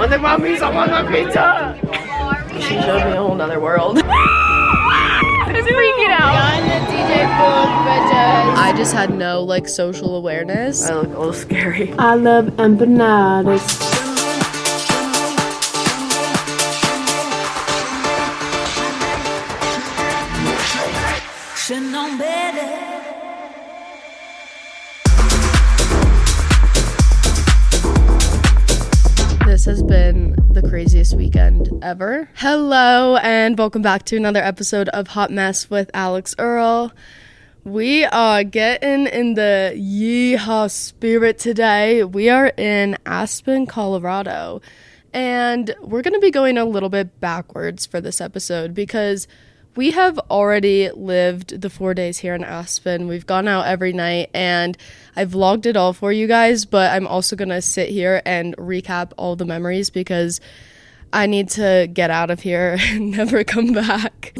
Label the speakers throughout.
Speaker 1: When the mummies, I want my pizza. She showed me a whole nother world. I'm freaking out. I just had no like social awareness. I look a little scary.
Speaker 2: I love empanadas.
Speaker 1: This has been the craziest weekend ever. Hello, and welcome back to another episode of Hot Mess with Alix Earle. We are getting in the yeehaw spirit today. We are in Aspen, Colorado, and we're going to be going a little bit backwards for this episode because we have already lived the four days here in Aspen. We've gone out every night and I've vlogged it all for you guys, but I'm also going to sit here and recap all the memories because I need to get out of here and never come back.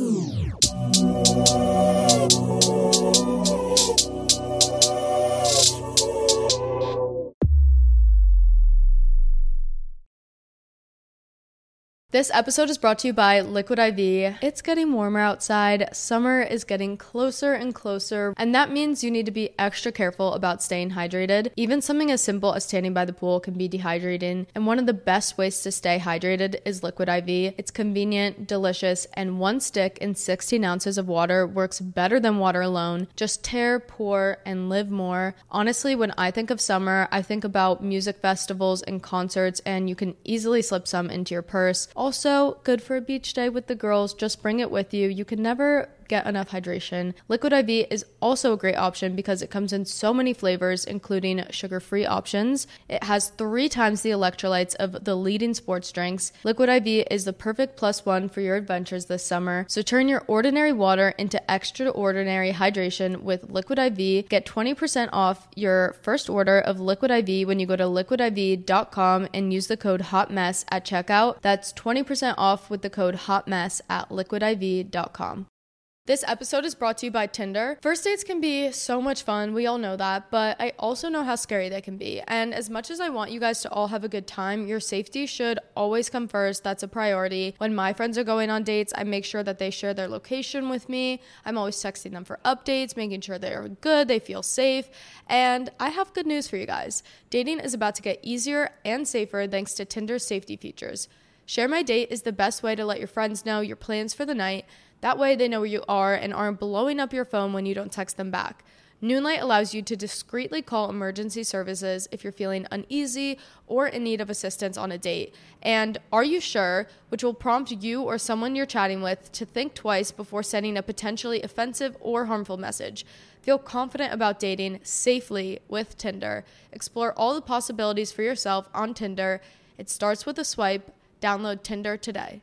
Speaker 1: This episode is brought to you by Liquid IV. It's getting warmer outside. Summer is getting closer and closer, and that means you need to be extra careful about staying hydrated. Even something as simple as standing by the pool can be dehydrating, and one of the best ways to stay hydrated is Liquid IV. It's convenient, delicious, and one stick in 16 ounces of water works better than water alone. Just tear, pour, and live more. Honestly, when I think of summer, I think about music festivals and concerts, and you can easily slip some into your purse. Also, good for a beach day with the girls. Just bring it with you. You can never get enough hydration. Liquid IV is also a great option because it comes in so many flavors, including sugar free options. It has three times the electrolytes of the leading sports drinks. Liquid IV is the perfect plus one for your adventures this summer. So turn your ordinary water into extraordinary hydration with Liquid IV. Get 20% off your first order of Liquid IV when you go to liquidiv.com and use the code HOTMESS at checkout. That's 20% off with the code HOTMESS at liquidiv.com. This episode is brought to you by Tinder. First dates can be so much fun, we all know that, but I also know how scary they can be. And as much as I want you guys to all have a good time, your safety should always come first. That's a priority. When my friends are going on dates, I make sure that they share their location with me. I'm always texting them for updates, making sure they're good, they feel safe. And I have good news for you guys. Dating is about to get easier and safer thanks to Tinder's safety features. Share My Date is the best way to let your friends know your plans for the night. That way, they know where you are and aren't blowing up your phone when you don't text them back. Noonlight allows you to discreetly call emergency services if you're feeling uneasy or in need of assistance on a date. And Are You Sure, which will prompt you or someone you're chatting with to think twice before sending a potentially offensive or harmful message. Feel confident about dating safely with Tinder. Explore all the possibilities for yourself on Tinder. It starts with a swipe. Download Tinder today.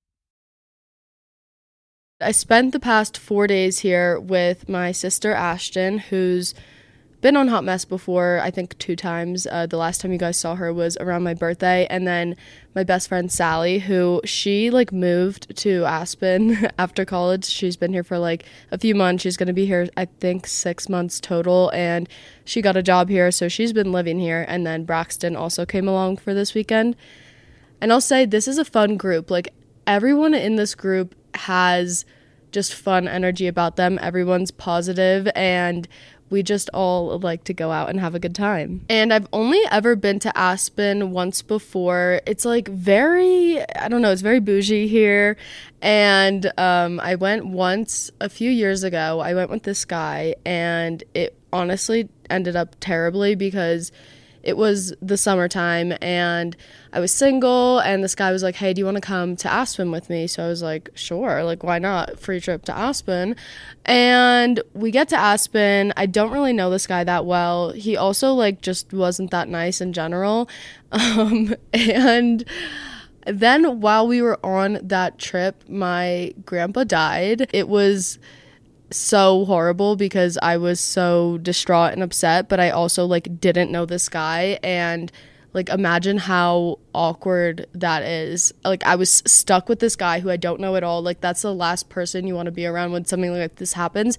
Speaker 1: I spent the past four days here with my sister Ashtin, who's been on Hot Mess before, I think two times. Uh, the last time you guys saw her was around my birthday. And then my best friend Sally, who she like moved to Aspen after college. She's been here for like a few months. She's going to be here, I think, six months total. And she got a job here. So she's been living here. And then Braxton also came along for this weekend. And I'll say this is a fun group. Like everyone in this group has just fun energy about them. Everyone's positive and we just all like to go out and have a good time. And I've only ever been to Aspen once before. It's like very, I don't know, it's very bougie here. And um, I went once a few years ago. I went with this guy, and it honestly ended up terribly because it was the summertime and I was single and this guy was like, "Hey, do you want to come to Aspen with me?" So I was like, "Sure, like why not? Free trip to Aspen." And we get to Aspen. I don't really know this guy that well. He also like just wasn't that nice in general. Um and then while we were on that trip, my grandpa died. It was so horrible because I was so distraught and upset, but I also like didn't know this guy and like imagine how awkward that is. Like I was stuck with this guy who I don't know at all. Like that's the last person you want to be around when something like this happens.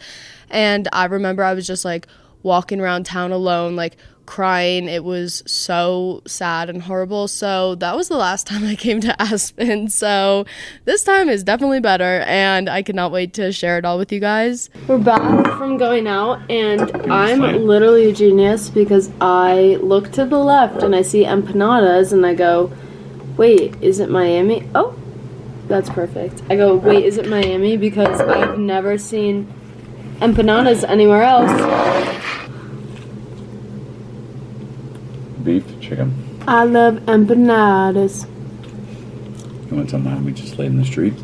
Speaker 1: And I remember I was just like walking around town alone like crying. It was so sad and horrible. So that was the last time I came to Aspen. So this time is definitely better, and I cannot wait to share it all with you guys.
Speaker 2: We're back from going out, and I'm literally a genius because I look to the left and I see empanadas, and I go, wait, is it Miami? Oh, that's perfect. I go, wait, is it Miami? Because I've never seen empanadas anywhere else.
Speaker 3: Beef, chicken.
Speaker 2: I love empanadas.
Speaker 3: You want some time we just laid in the street?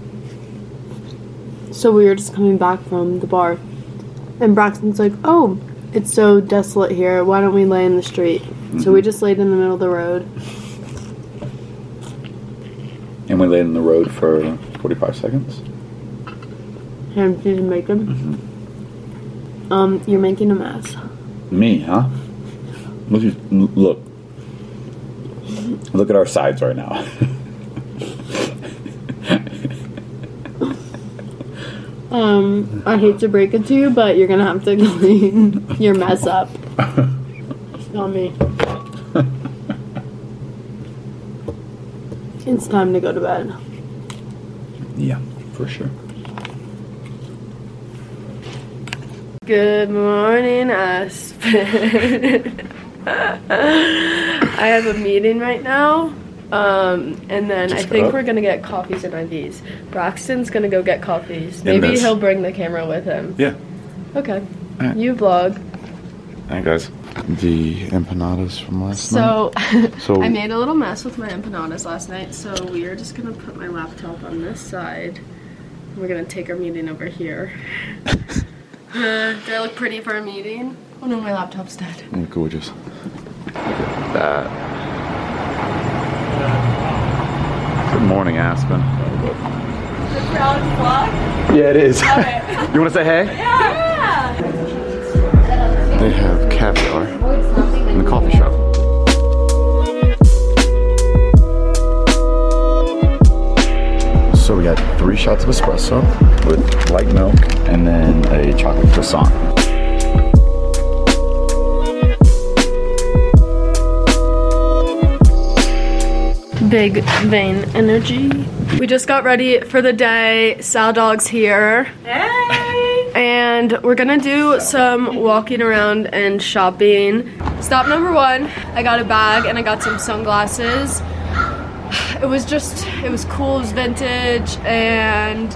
Speaker 2: So we were just coming back from the bar, and Braxton's like, "Oh, it's so desolate here. Why don't we lay in the street?" So we just laid in the middle of the road.
Speaker 3: And we laid in the road for 45 seconds.
Speaker 2: And did you make them? Um, you're making a mess.
Speaker 3: Me, huh? Look, look. Look at our sides right now.
Speaker 2: Um, I hate to break it to you, but you're gonna have to clean your mess up. It's not me. It's time to go to bed.
Speaker 3: yeah, for sure.
Speaker 2: Good morning, Aspen. I have a meeting right now. Um, and then I think
Speaker 3: up.
Speaker 2: we're gonna get coffees and IVs. Braxton's gonna go get coffees. Maybe he'll bring the camera with him.
Speaker 3: Yeah.
Speaker 2: Okay.
Speaker 3: Alright.
Speaker 2: You vlog.
Speaker 3: Hey, guys.
Speaker 4: The empanadas from last
Speaker 2: So,
Speaker 4: So-
Speaker 2: I made a little mess with my empanadas last night. So we are just gonna put my laptop on this side. We're gonna take our meeting over here. uh, do I look pretty for a meeting? Oh no, my laptop's dead.
Speaker 4: Oh, gorgeous.
Speaker 3: Good morning, Aspen. Yeah, it is. you want to say hey?
Speaker 4: They have caviar in the coffee shop. So we got three shots of espresso.
Speaker 3: With light milk and then a chocolate croissant.
Speaker 2: Big vein energy. We just got ready for the day. Sal Dog's here. Hey! And we're gonna do some walking around and shopping. Stop number one, I got a bag and I got some sunglasses. It was just, it was cool, it was vintage, and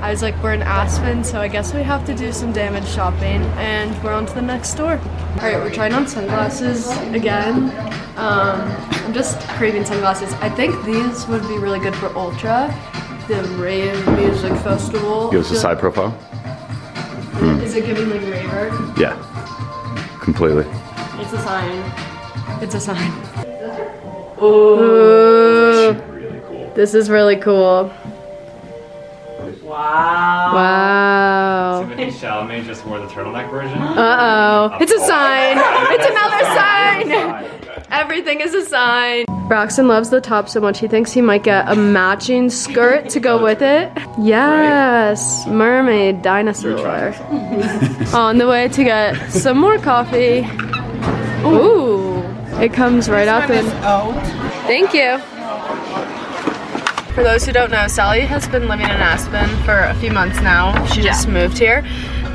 Speaker 2: I was like, we're in Aspen, so I guess we have to do some damage shopping, and we're on to the next store. All right, we're trying on sunglasses again. Um, I'm just craving sunglasses. I think these would be really good for Ultra, the rave music festival.
Speaker 3: Give us a side profile.
Speaker 2: Is it giving like raver?
Speaker 3: Yeah. Completely.
Speaker 2: It's a sign. It's a sign. Ooh. This is really cool. Wow. Wow.
Speaker 5: Timothée Chalamet just wore the turtleneck version.
Speaker 2: Uh oh. It's a sign. It's another sign. Everything is a sign. Braxton loves the top so much he thinks he might get a matching skirt to go with it. Yes, mermaid dinosaur. On the way to get some more coffee. Ooh, it comes right up and. Thank you. For those who don't know, Sally has been living in Aspen for a few months now. She just moved here.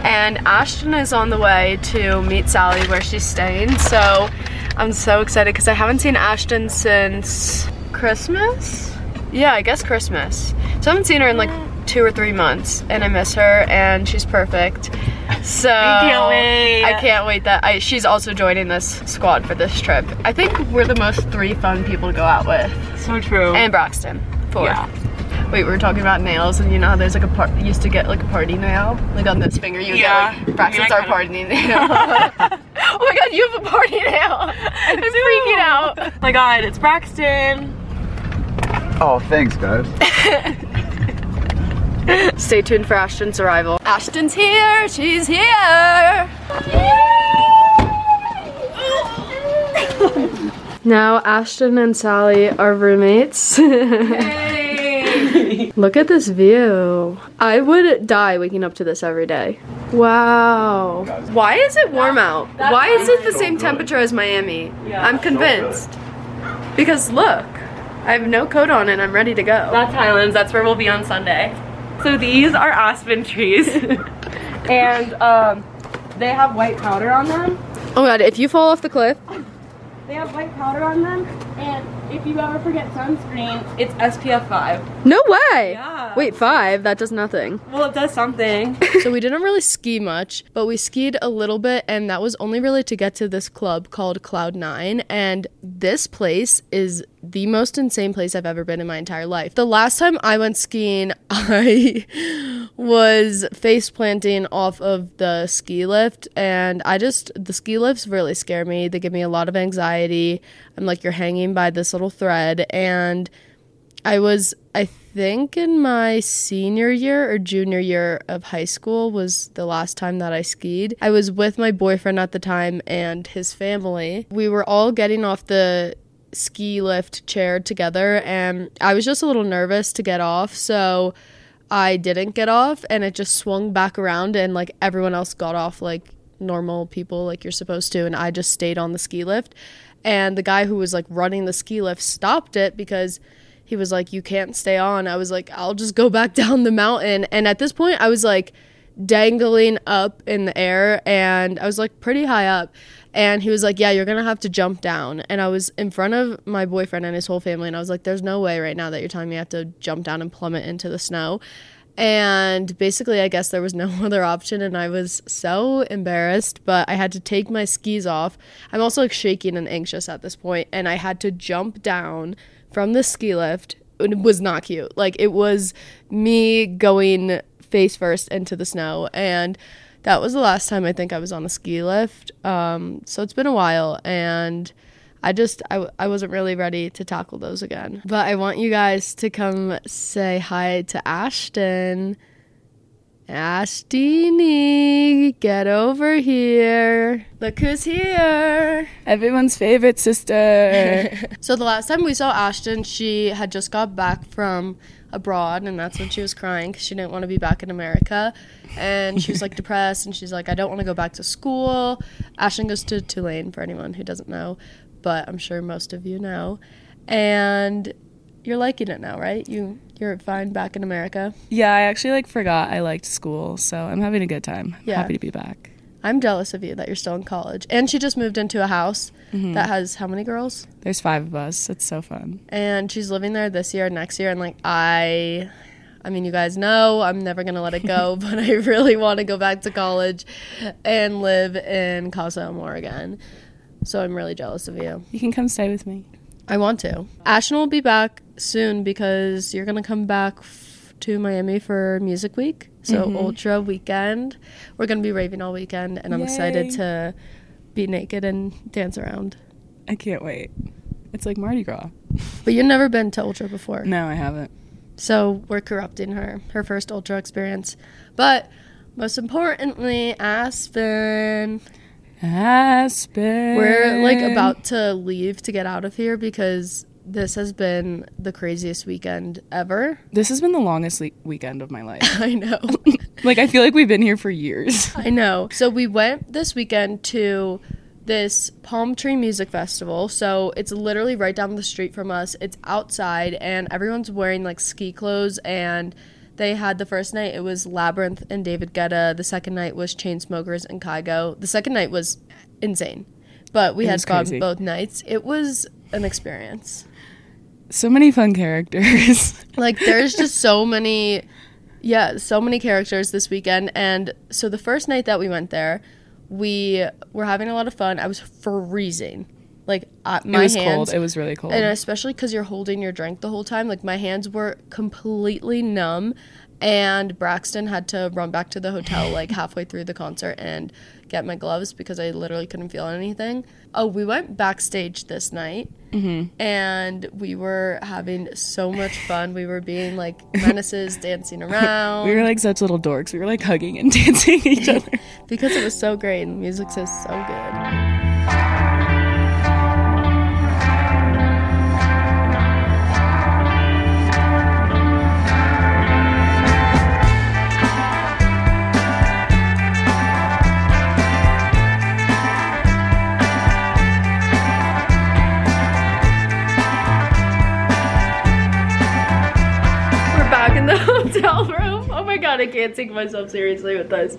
Speaker 2: And Ashtin is on the way to meet Sally where she's staying. So I'm so excited because I haven't seen Ashtin since Christmas? Yeah, I guess Christmas. So I haven't seen her in like two or three months and I miss her and she's perfect.
Speaker 6: So I
Speaker 7: can't wait.
Speaker 6: I can't wait that I, she's also joining this squad for this trip. I think we're the most three fun people to go out with.
Speaker 7: So true.
Speaker 6: And Braxton. Four.
Speaker 7: Yeah.
Speaker 6: Wait, we were talking about nails, and you know how there's like a part used to get like a party nail, like on this finger. You
Speaker 7: Yeah.
Speaker 6: get like Braxton's
Speaker 7: I
Speaker 6: our party nail. oh my god, you have a party nail! I'm freaking out.
Speaker 7: Oh my god, it's Braxton.
Speaker 4: Oh, thanks, guys.
Speaker 6: Stay tuned for Ashtin's arrival. Ashtin's here. She's here. Now Ashtin and Sally are roommates. Look at this view. I would die waking up to this every day. Wow. Why is it warm out? Why is it the same temperature as Miami? I'm convinced. Because look, I have no coat on and I'm ready to go.
Speaker 7: That's Highlands. That's where we'll be on Sunday. So these are aspen trees, and um, they have white powder on them.
Speaker 6: Oh god, if you fall off the cliff,
Speaker 7: They have white powder on them, and if you ever forget sunscreen, it's SPF 5.
Speaker 6: no way.
Speaker 7: Yeah.
Speaker 6: Wait, five? That does nothing.
Speaker 7: Well, it does something.
Speaker 2: So we didn't really ski much, but we skied a little bit, and that was only really to get to this club called Cloud Nine. And this place is the most insane place I've ever been in my entire life. The last time I went skiing, I was face planting off of the ski lift, and I just, the ski lifts really scare me. They give me a lot of anxiety. I'm like, you're hanging by this little thread, and I was, I think, in my senior year or junior year of high school was the last time that I skied. I was with my boyfriend at the time and his family. We were all getting off the ski lift chair together, and I was just a little nervous to get off, so I didn't get off, and it just swung back around, and like everyone else got off like normal people, like you're supposed to, and I just stayed on the ski lift. And the guy who was like running the ski lift stopped it because he was like, You can't stay on. I was like, I'll just go back down the mountain. And at this point, I was like dangling up in the air and I was like pretty high up. And he was like, Yeah, you're to have to jump down. And I was in front of my boyfriend and his whole family. And I was like, There's no way right now that you're telling me I have to jump down and plummet into the snow. And basically, I guess there was no other option, and I was so embarrassed, but I had to take my skis off. I'm also like shaking and anxious at this point, and I had to jump down from the ski lift. It was not cute. Like, it was me going face first into the snow, and that was the last time I think I was on a ski lift. Um, so it's been a while, and I just I, I wasn't really ready to tackle those again. But I want you guys to come say hi to Ashtin. Ashtini, get over here. Look who's here.
Speaker 8: Everyone's favorite sister.
Speaker 2: So the last time we saw Ashtin, she had just got back from abroad, and that's when she was crying because she didn't want to be back in America. And she was like depressed, and she's like, I don't want to go back to school. Ashtin goes to Tulane for anyone who doesn't know, but I'm sure most of you know. And you're liking it now, right? You you're fine back in America.
Speaker 8: yeah, I actually like forgot I liked school, so I'm having a good time.
Speaker 2: Yeah.
Speaker 8: Happy to be back.
Speaker 2: I'm jealous of you that you're still in college. And she just moved into a house
Speaker 8: Mm-hmm.
Speaker 2: that has how many girls?
Speaker 8: There's five of us. It's so fun.
Speaker 2: and she's living there this year and next year and like i i mean you guys know i'm never gonna let it go but i really want to go back to college and live in casa amor again so i'm really jealous of you
Speaker 8: You can come stay with me.
Speaker 2: i want to ashtin will be back soon because you're gonna come back f- to miami for music week so mm-hmm. ultra weekend we're gonna be raving all weekend and i'm excited to be naked and dance around
Speaker 8: I can't wait. It's like Mardi Gras.
Speaker 2: but you've never been to ultra before
Speaker 8: No, I haven't.
Speaker 2: So we're corrupting her, her first ultra experience. But most importantly, Aspen.
Speaker 8: Aspen.
Speaker 2: We're like about to leave to get out of here because this has been the craziest weekend ever.
Speaker 8: This has been the longest le- weekend of my life.
Speaker 2: I know.
Speaker 8: like I feel like we've been here for years.
Speaker 2: I know. So we went this weekend to this Palm Tree Music Festival. So it's literally right down the street from us. It's outside and everyone's wearing like ski clothes and they had the first night it was Labrinth and David Guetta. The second night was Chainsmokers and Kygo. The second night was insane. But we
Speaker 8: It
Speaker 2: had fun
Speaker 8: crazy.
Speaker 2: both nights. It was an experience.
Speaker 8: So many fun characters.
Speaker 2: Like there's just so many Yeah, so many characters this weekend. And so the first night that we went there, we were having a lot of fun. I was freezing. Like uh, my
Speaker 8: it was
Speaker 2: hands,
Speaker 8: cold. It was really cold.
Speaker 2: and especially because you're holding your drink the whole time. Like my hands were completely numb, and Braxton had to run back to the hotel like halfway through the concert and get my gloves because I literally couldn't feel anything. Oh, we went backstage this night, and we were having so much fun. We were being like menaces, dancing around.
Speaker 8: we were like such little dorks. We were like hugging and dancing each other.
Speaker 2: because it was so great and the music's just so good. Back in the hotel room. Oh my god, I can't take myself seriously with this.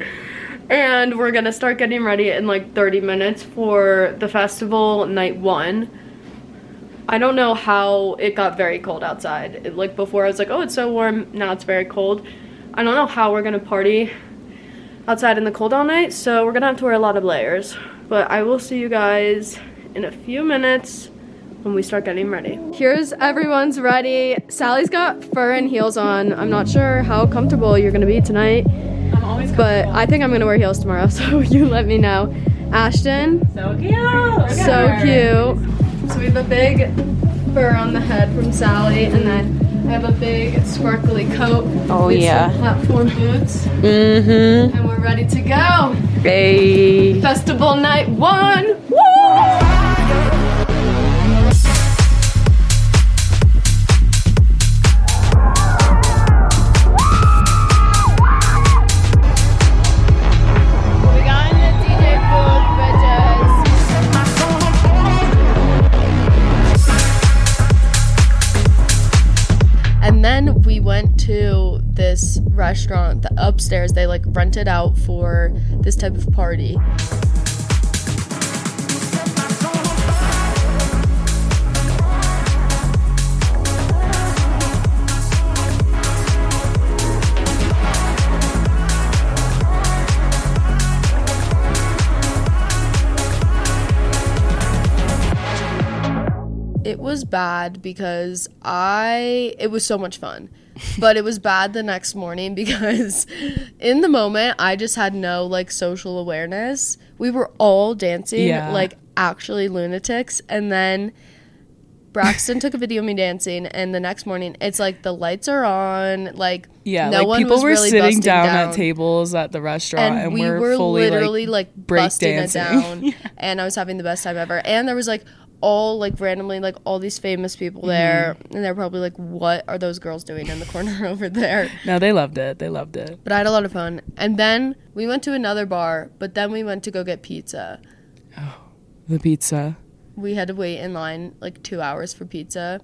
Speaker 2: And we're gonna start getting ready in like 30 minutes for the festival night one. I don't know how it got very cold outside. It, like before, I was like, oh, it's so warm. Now it's very cold. I don't know how we're gonna party outside in the cold all night, so we're gonna have to wear a lot of layers. But I will see you guys in a few minutes when we start getting ready. Here's everyone's ready. Sally's got fur and heels on. I'm not sure how comfortable you're gonna be tonight. But I think I'm gonna wear heels tomorrow, so you let me know. Ashtin. So cute. So cute. So we have a big fur on the head from Sally, and then I have a big sparkly coat.
Speaker 9: Oh,
Speaker 2: with
Speaker 9: yeah.
Speaker 2: Some platform boots.
Speaker 9: Mm-hmm.
Speaker 2: And we're ready to go.
Speaker 9: Hey.
Speaker 2: Festival night one. We this restaurant the upstairs. They like rented out for this type of party. Was bad because I it was so much fun. But it was bad the next morning because in the moment I just had no like social awareness. We were all dancing
Speaker 8: Yeah.
Speaker 2: like actually lunatics and then Braxton took a video of me dancing and the next morning it's like the lights are on like
Speaker 8: Yeah,
Speaker 2: no
Speaker 8: like
Speaker 2: one
Speaker 8: people
Speaker 2: was
Speaker 8: were
Speaker 2: really
Speaker 8: sitting down,
Speaker 2: down.
Speaker 8: at tables at the restaurant,
Speaker 2: and,
Speaker 8: and,
Speaker 2: we
Speaker 8: we're,
Speaker 2: were
Speaker 8: fully
Speaker 2: literally
Speaker 8: like,
Speaker 2: like,
Speaker 8: break
Speaker 2: busting it
Speaker 8: dancing.
Speaker 2: down and i was having the best time ever and there was like all like randomly like all these famous people
Speaker 8: Mm-hmm.
Speaker 2: there and they're probably like what are those girls doing in the corner over there
Speaker 8: no, they loved it. They loved it.
Speaker 2: but i had a lot of fun and then we went to another bar but then we went to go get pizza oh
Speaker 8: The pizza.
Speaker 2: we had to wait in line like two hours for pizza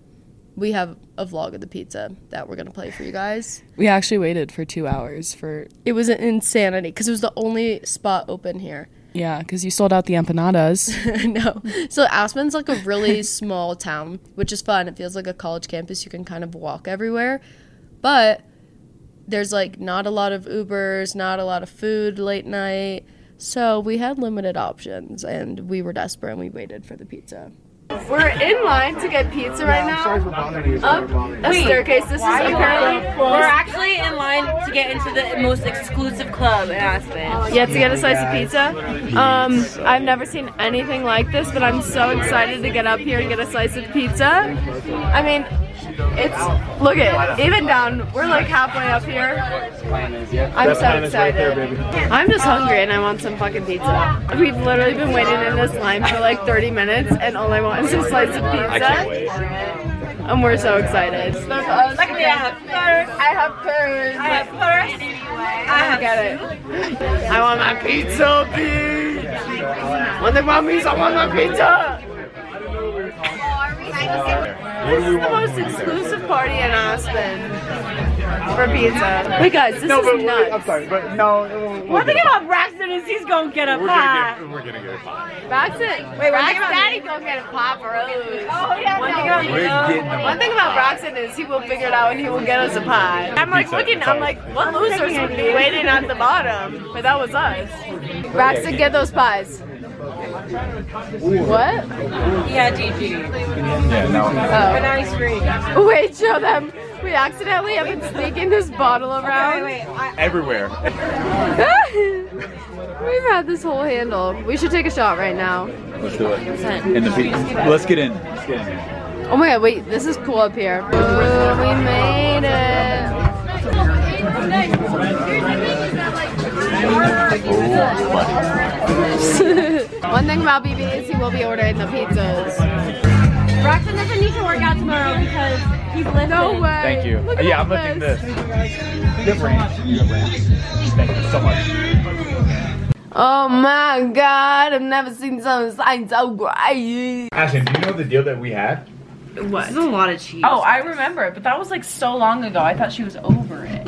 Speaker 2: we have a vlog of the pizza that we're gonna play for you guys
Speaker 8: We actually waited for two hours for
Speaker 2: it was an insanity because it was the only spot open here
Speaker 8: yeah, because you sold out the empanadas.
Speaker 2: no. So Aspen's like a really small town, which is fun. It feels like a college campus. You can kind of walk everywhere. But there's like not a lot of Ubers, not a lot of food late night. So we had limited options and we were desperate and we waited for the pizza. We're in line to get pizza right now. Up a staircase. This is apparently
Speaker 7: We're actually in line to get into the most exclusive club in Aspen.
Speaker 2: Yeah, to get a slice of pizza. Um, I've never seen anything like this, but I'm so excited to get up here and get a slice of pizza. I mean, it's look at even down. We're like halfway up here. I'm so excited. I'm just hungry and I want some fucking pizza. We've literally been waiting in this line for like 30 minutes, and all I want is a slice of pizza.
Speaker 3: I can't wait.
Speaker 2: And we're so excited. Look, us.
Speaker 7: Like we have first,
Speaker 2: I have curds.
Speaker 7: I have first, I have
Speaker 2: Get it. I want my pizza, please. When they want me, I want my pizza. This is the most exclusive party in Aspen for pizza. Wait, guys, this is nuts.
Speaker 4: I'm sorry, but no.
Speaker 7: One thing about Braxton is he's gonna get a pie.
Speaker 4: We're gonna get a pie.
Speaker 2: Braxton, wait, Braxton, Daddy go get a pop rose.
Speaker 7: Oh yeah, One thing about
Speaker 10: We're getting them.
Speaker 2: One thing about Braxton is he will figure it out and he will get us a pie. I'm like looking, I'm like, what losers would be waiting at the bottom? But that was us. Braxton, get those pies. What?
Speaker 7: Yeah, DG.
Speaker 3: Yeah, no.
Speaker 7: An ice cream.
Speaker 2: Wait, show them. We accidentally have been sneaking this bottle around.
Speaker 7: Wait, I,
Speaker 3: Everywhere.
Speaker 2: We've had this whole handle. We should take a shot right now.
Speaker 3: Let's do it. In the pe- Let's get in. Let's get in.
Speaker 2: Oh my god, wait, this is cool up here. Ooh, we made it. One thing about BB is he will be ordering the pizzas.
Speaker 7: Braxton doesn't need to work out tomorrow because he's lifting.
Speaker 2: No way.
Speaker 3: Thank you.
Speaker 2: Look
Speaker 3: yeah, I'm lifting
Speaker 2: this.
Speaker 3: this. Good ranch. Good ranch. Thank you so much.
Speaker 2: Oh my god, I've never seen something so great.
Speaker 10: Ashtin, do you know the deal that we had?
Speaker 7: What? This is a lot of cheese.
Speaker 8: Oh, I remember it, but that was like so long ago. I thought she was over it.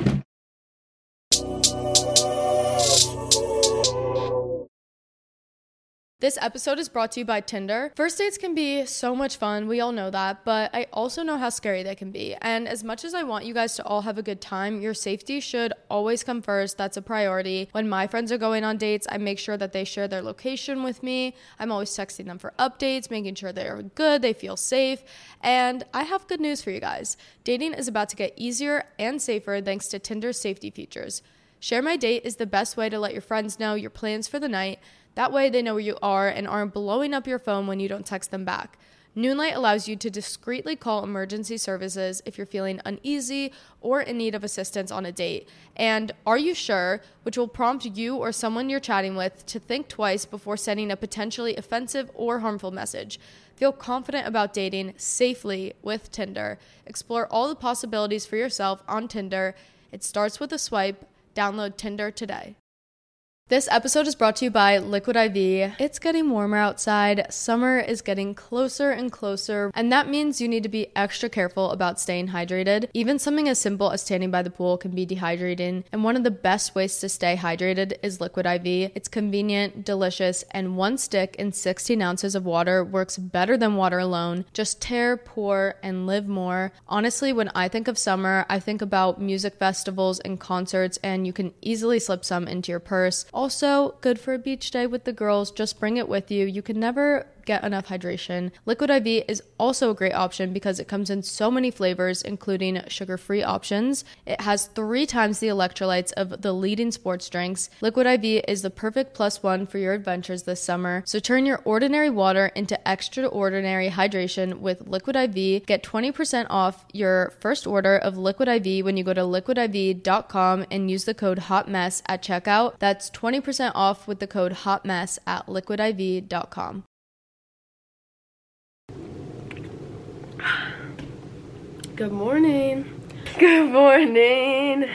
Speaker 1: This episode is brought to you by Tinder. First dates can be so much fun, we all know that, but I also know how scary they can be. And as much as I want you guys to all have a good time, your safety should always come first. That's a priority. When my friends are going on dates, I make sure that they share their location with me. I'm always texting them for updates, making sure they're good, they feel safe. And I have good news for you guys. Dating is about to get easier and safer thanks to Tinder's safety features. Share My Date is the best way to let your friends know your plans for the night. That way, they know where you are and aren't blowing up your phone when you don't text them back. Noonlight allows you to discreetly call emergency services if you're feeling uneasy or in need of assistance on a date. And Are You Sure, which will prompt you or someone you're chatting with to think twice before sending a potentially offensive or harmful message. Feel confident about dating safely with Tinder. Explore all the possibilities for yourself on Tinder. It starts with a swipe. Download Tinder today. This episode is brought to you by Liquid IV. It's getting warmer outside. Summer is getting closer and closer, and that means you need to be extra careful about staying hydrated. Even something as simple as standing by the pool can be dehydrating, and one of the best ways to stay hydrated is Liquid IV. It's convenient, delicious, and one stick in 16 ounces of water works better than water alone. Just tear, pour, and live more. Honestly, when I think of summer, I think about music festivals and concerts, and you can easily slip some into your purse. Also, good for a beach day with the girls. Just bring it with you. You can never get enough hydration. Liquid IV is also a great option because it comes in so many flavors, including sugar free options. It has three times the electrolytes of the leading sports drinks. Liquid IV is the perfect plus one for your adventures this summer. So turn your ordinary water into extraordinary hydration with Liquid IV. Get 20% off your first order of Liquid IV when you go to liquidiv.com and use the code HOTMESS at checkout. That's 20% off with the code HOTMESS at liquidiv.com.
Speaker 2: Good morning. Good morning.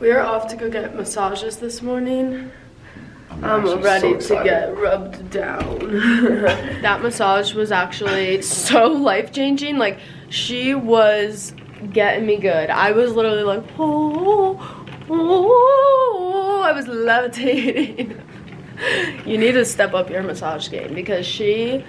Speaker 2: we are off to go get massages this morning. I'm,
Speaker 4: actually
Speaker 2: ready
Speaker 4: so
Speaker 2: to get rubbed down. that massage was actually so life changing. Like, she was getting me good. I was literally like, oh, oh, I was levitating. you need to step up your massage game because she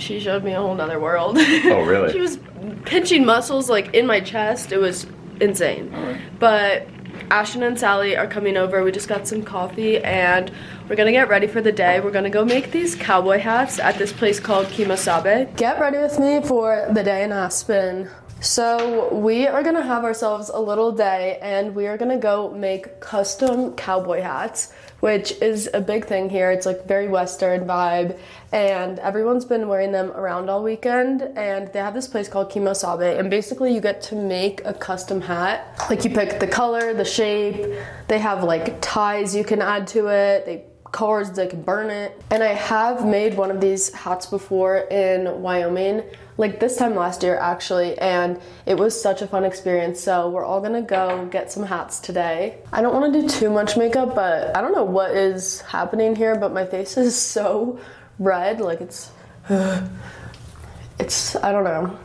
Speaker 2: she showed me a whole nother world.
Speaker 4: Oh, really?
Speaker 2: she was pinching muscles like in my chest. It was insane. But Ashtin and Sally are coming over. We just got some coffee and we're gonna get ready for the day. We're gonna go make these cowboy hats at this place called Kemo Sabe. Get ready with me for the day in Aspen. So we are gonna have ourselves a little day and we are gonna go make custom cowboy hats, which is a big thing here. It's like very western vibe and everyone's been wearing them around all weekend and they have this place called Kemo Sabe and basically you get to make a custom hat. Like you pick the color, the shape, they have like ties you can add to it. They cards that can burn it. And I have made one of these hats before in Wyoming, like this time last year actually, and it was such a fun experience. So we're all gonna go get some hats today. I don't wanna do too much makeup, but I don't know what is happening here, but my face is so red, like it's, it's, I don't know.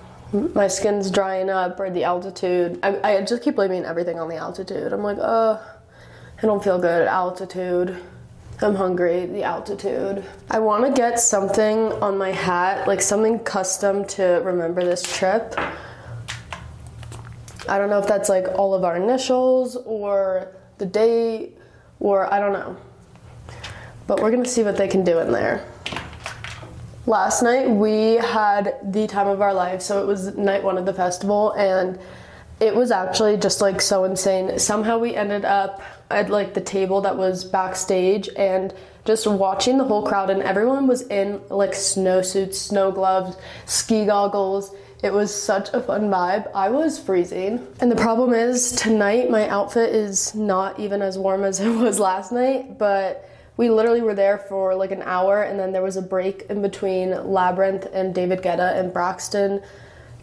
Speaker 2: My skin's drying up or the altitude. I, I just keep blaming everything on the altitude. I'm like, uh, I don't feel good at altitude. I'm hungry, the altitude. I want to get something on my hat, like something custom to remember this trip. I don't know if that's like all of our initials or the date or I don't know. But we're gonna see what they can do in there. Last night we had the time of our life, so it was night one of the festival, and it was actually just like so insane. Somehow we ended up at like the table that was backstage and just watching the whole crowd, and everyone was in like snowsuits, snow gloves, ski goggles. It was such a fun vibe. I was freezing. And the problem is, tonight my outfit is not even as warm as it was last night, but we literally were there for like an hour and then there was a break in between Labrinth and David Guetta and Braxton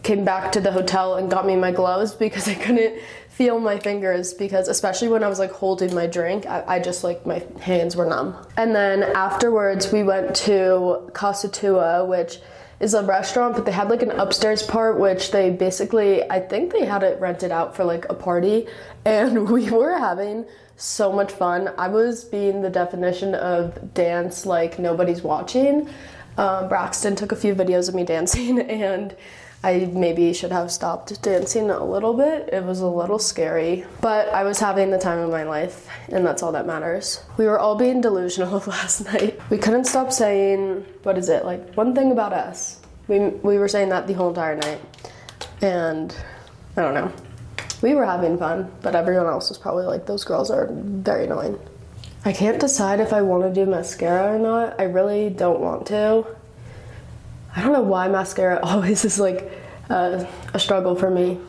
Speaker 2: came back to the hotel and got me my gloves because I couldn't feel my fingers because especially when I was like holding my drink, I, I just like my hands were numb. And then afterwards we went to Casa Tua, which is a restaurant, but they had like an upstairs part, which they basically, I think they had it rented out for like a party, and we were having so much fun. I was being the definition of dance like nobody's watching. Um, Braxton took a few videos of me dancing, and I maybe should have stopped dancing a little bit. It was a little scary, but I was having the time of my life, and that's all that matters. We were all being delusional last night. We couldn't stop saying, what is it, like one thing about us. We, we were saying that the whole entire night, and I don't know. We were having fun, but everyone else was probably like, those girls are very annoying. I can't decide if I want to do mascara or not. I really don't want to. I don't know why mascara always is like uh, a struggle for me.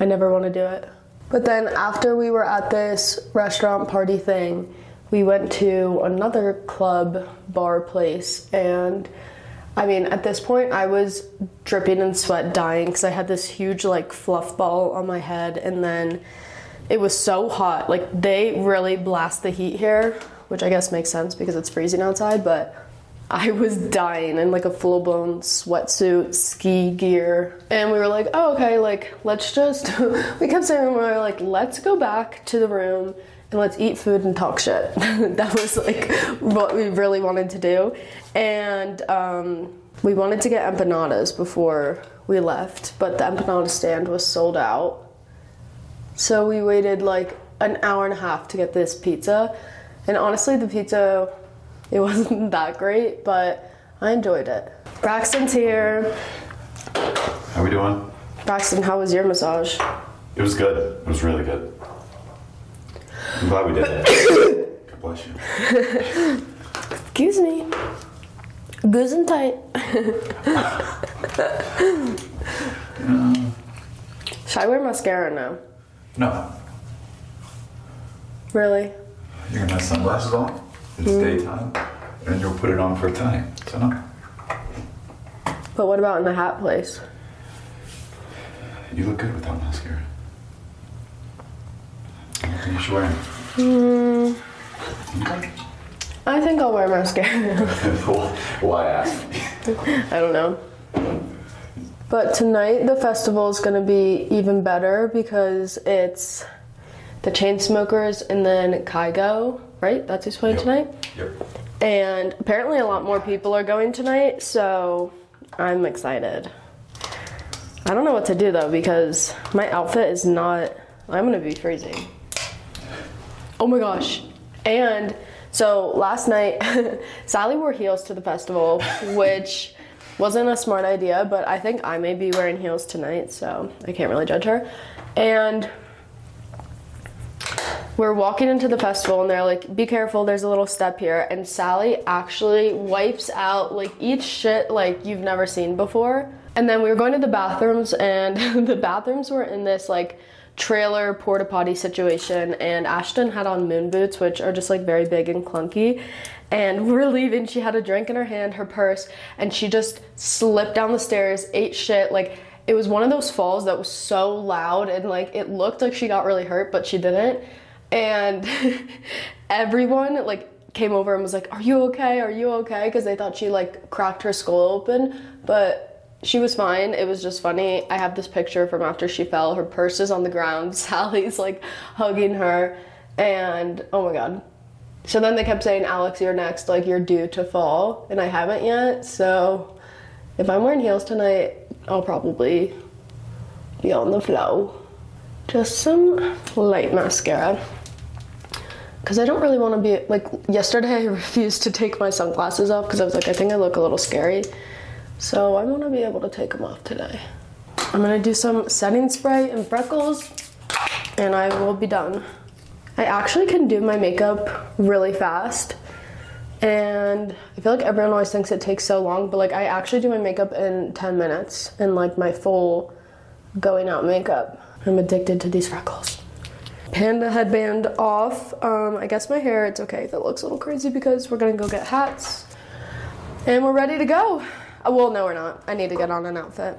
Speaker 2: I never want to do it. But then after we were at this restaurant party thing, we went to another club bar place and I mean, at this point, I was dripping in sweat, dying because I had this huge, like, fluff ball on my head, and then it was so hot. Like, they really blast the heat here, which I guess makes sense because it's freezing outside, but I was dying in like a full blown sweatsuit, ski gear. And we were like, oh, okay, like, let's just, we kept saying, we were like, let's go back to the room and let's eat food and talk shit. that was like what we really wanted to do. And um, we wanted to get empanadas before we left, but the empanada stand was sold out. So we waited like an hour and a half to get this pizza. And honestly, the pizza, it wasn't that great, but I enjoyed it. Braxton's here.
Speaker 4: How we doing?
Speaker 2: Braxton, how was your massage?
Speaker 4: It was good. It was really good. I'm glad we did it. God bless you.
Speaker 2: Excuse me. Goose tight. Should I wear mascara now?
Speaker 4: No,
Speaker 2: Really?
Speaker 4: you're gonna have sunglasses on. It's daytime, and you'll put it on for tonight. So no,
Speaker 2: But what about in the hat place?
Speaker 4: you look good without mascara. Think you should wear it. Okay.
Speaker 2: I think I'll wear mascara.
Speaker 4: Why ask?
Speaker 2: I don't know. But tonight the festival is going to be even better because it's the Chainsmokers and then Kygo, right? That's who's playing
Speaker 4: Yep.
Speaker 2: tonight.
Speaker 4: Yep.
Speaker 2: And apparently a lot more people are going tonight, so I'm excited. I don't know what to do though because my outfit is not. I'm gonna be freezing. Oh my gosh. And so last night, Sally wore heels to the festival, which wasn't a smart idea, but I think I may be wearing heels tonight, so I can't really judge her. And we're walking into the festival and they're like, be careful, there's a little step here. And Sally actually wipes out like each shit like you've never seen before. And then we were going to the bathrooms and the bathrooms were in this like trailer porta potty situation. And Ashtin had on moon boots which are just like very big and clunky. And we're leaving. She had a drink in her hand her purse and she just slipped down the stairs ate shit. Like it was one of those falls that was so loud and like it looked like she got really hurt but she didn't and everyone like came over and was like are you okay are you okay because they thought she like cracked her skull open but she was fine. It was just funny. I have this picture from after she fell. Her purse is on the ground. Sally's like hugging her. And oh my god. So then they kept saying, Alix, you're next, like you're due to fall, and I haven't yet. So if I'm wearing heels tonight, I'll probably be on the flow. Just some light mascara. Because I don't really want to be, like, yesterday I refused to take my sunglasses off because I was like, I think I look a little scary. So I want to be able to take them off today. I'm to do some setting spray and freckles, and I will be done. I actually can do my makeup really fast. And I feel like everyone always thinks it takes so long, but like I actually do my makeup in 10 minutes and like my full going out makeup. I'm addicted to these freckles. Panda headband off. Um, I guess my hair, it's okay if it looks a little crazy because we're gonna go get hats. And we're ready to go. Uh, well, no, we're not. I need to get on an outfit.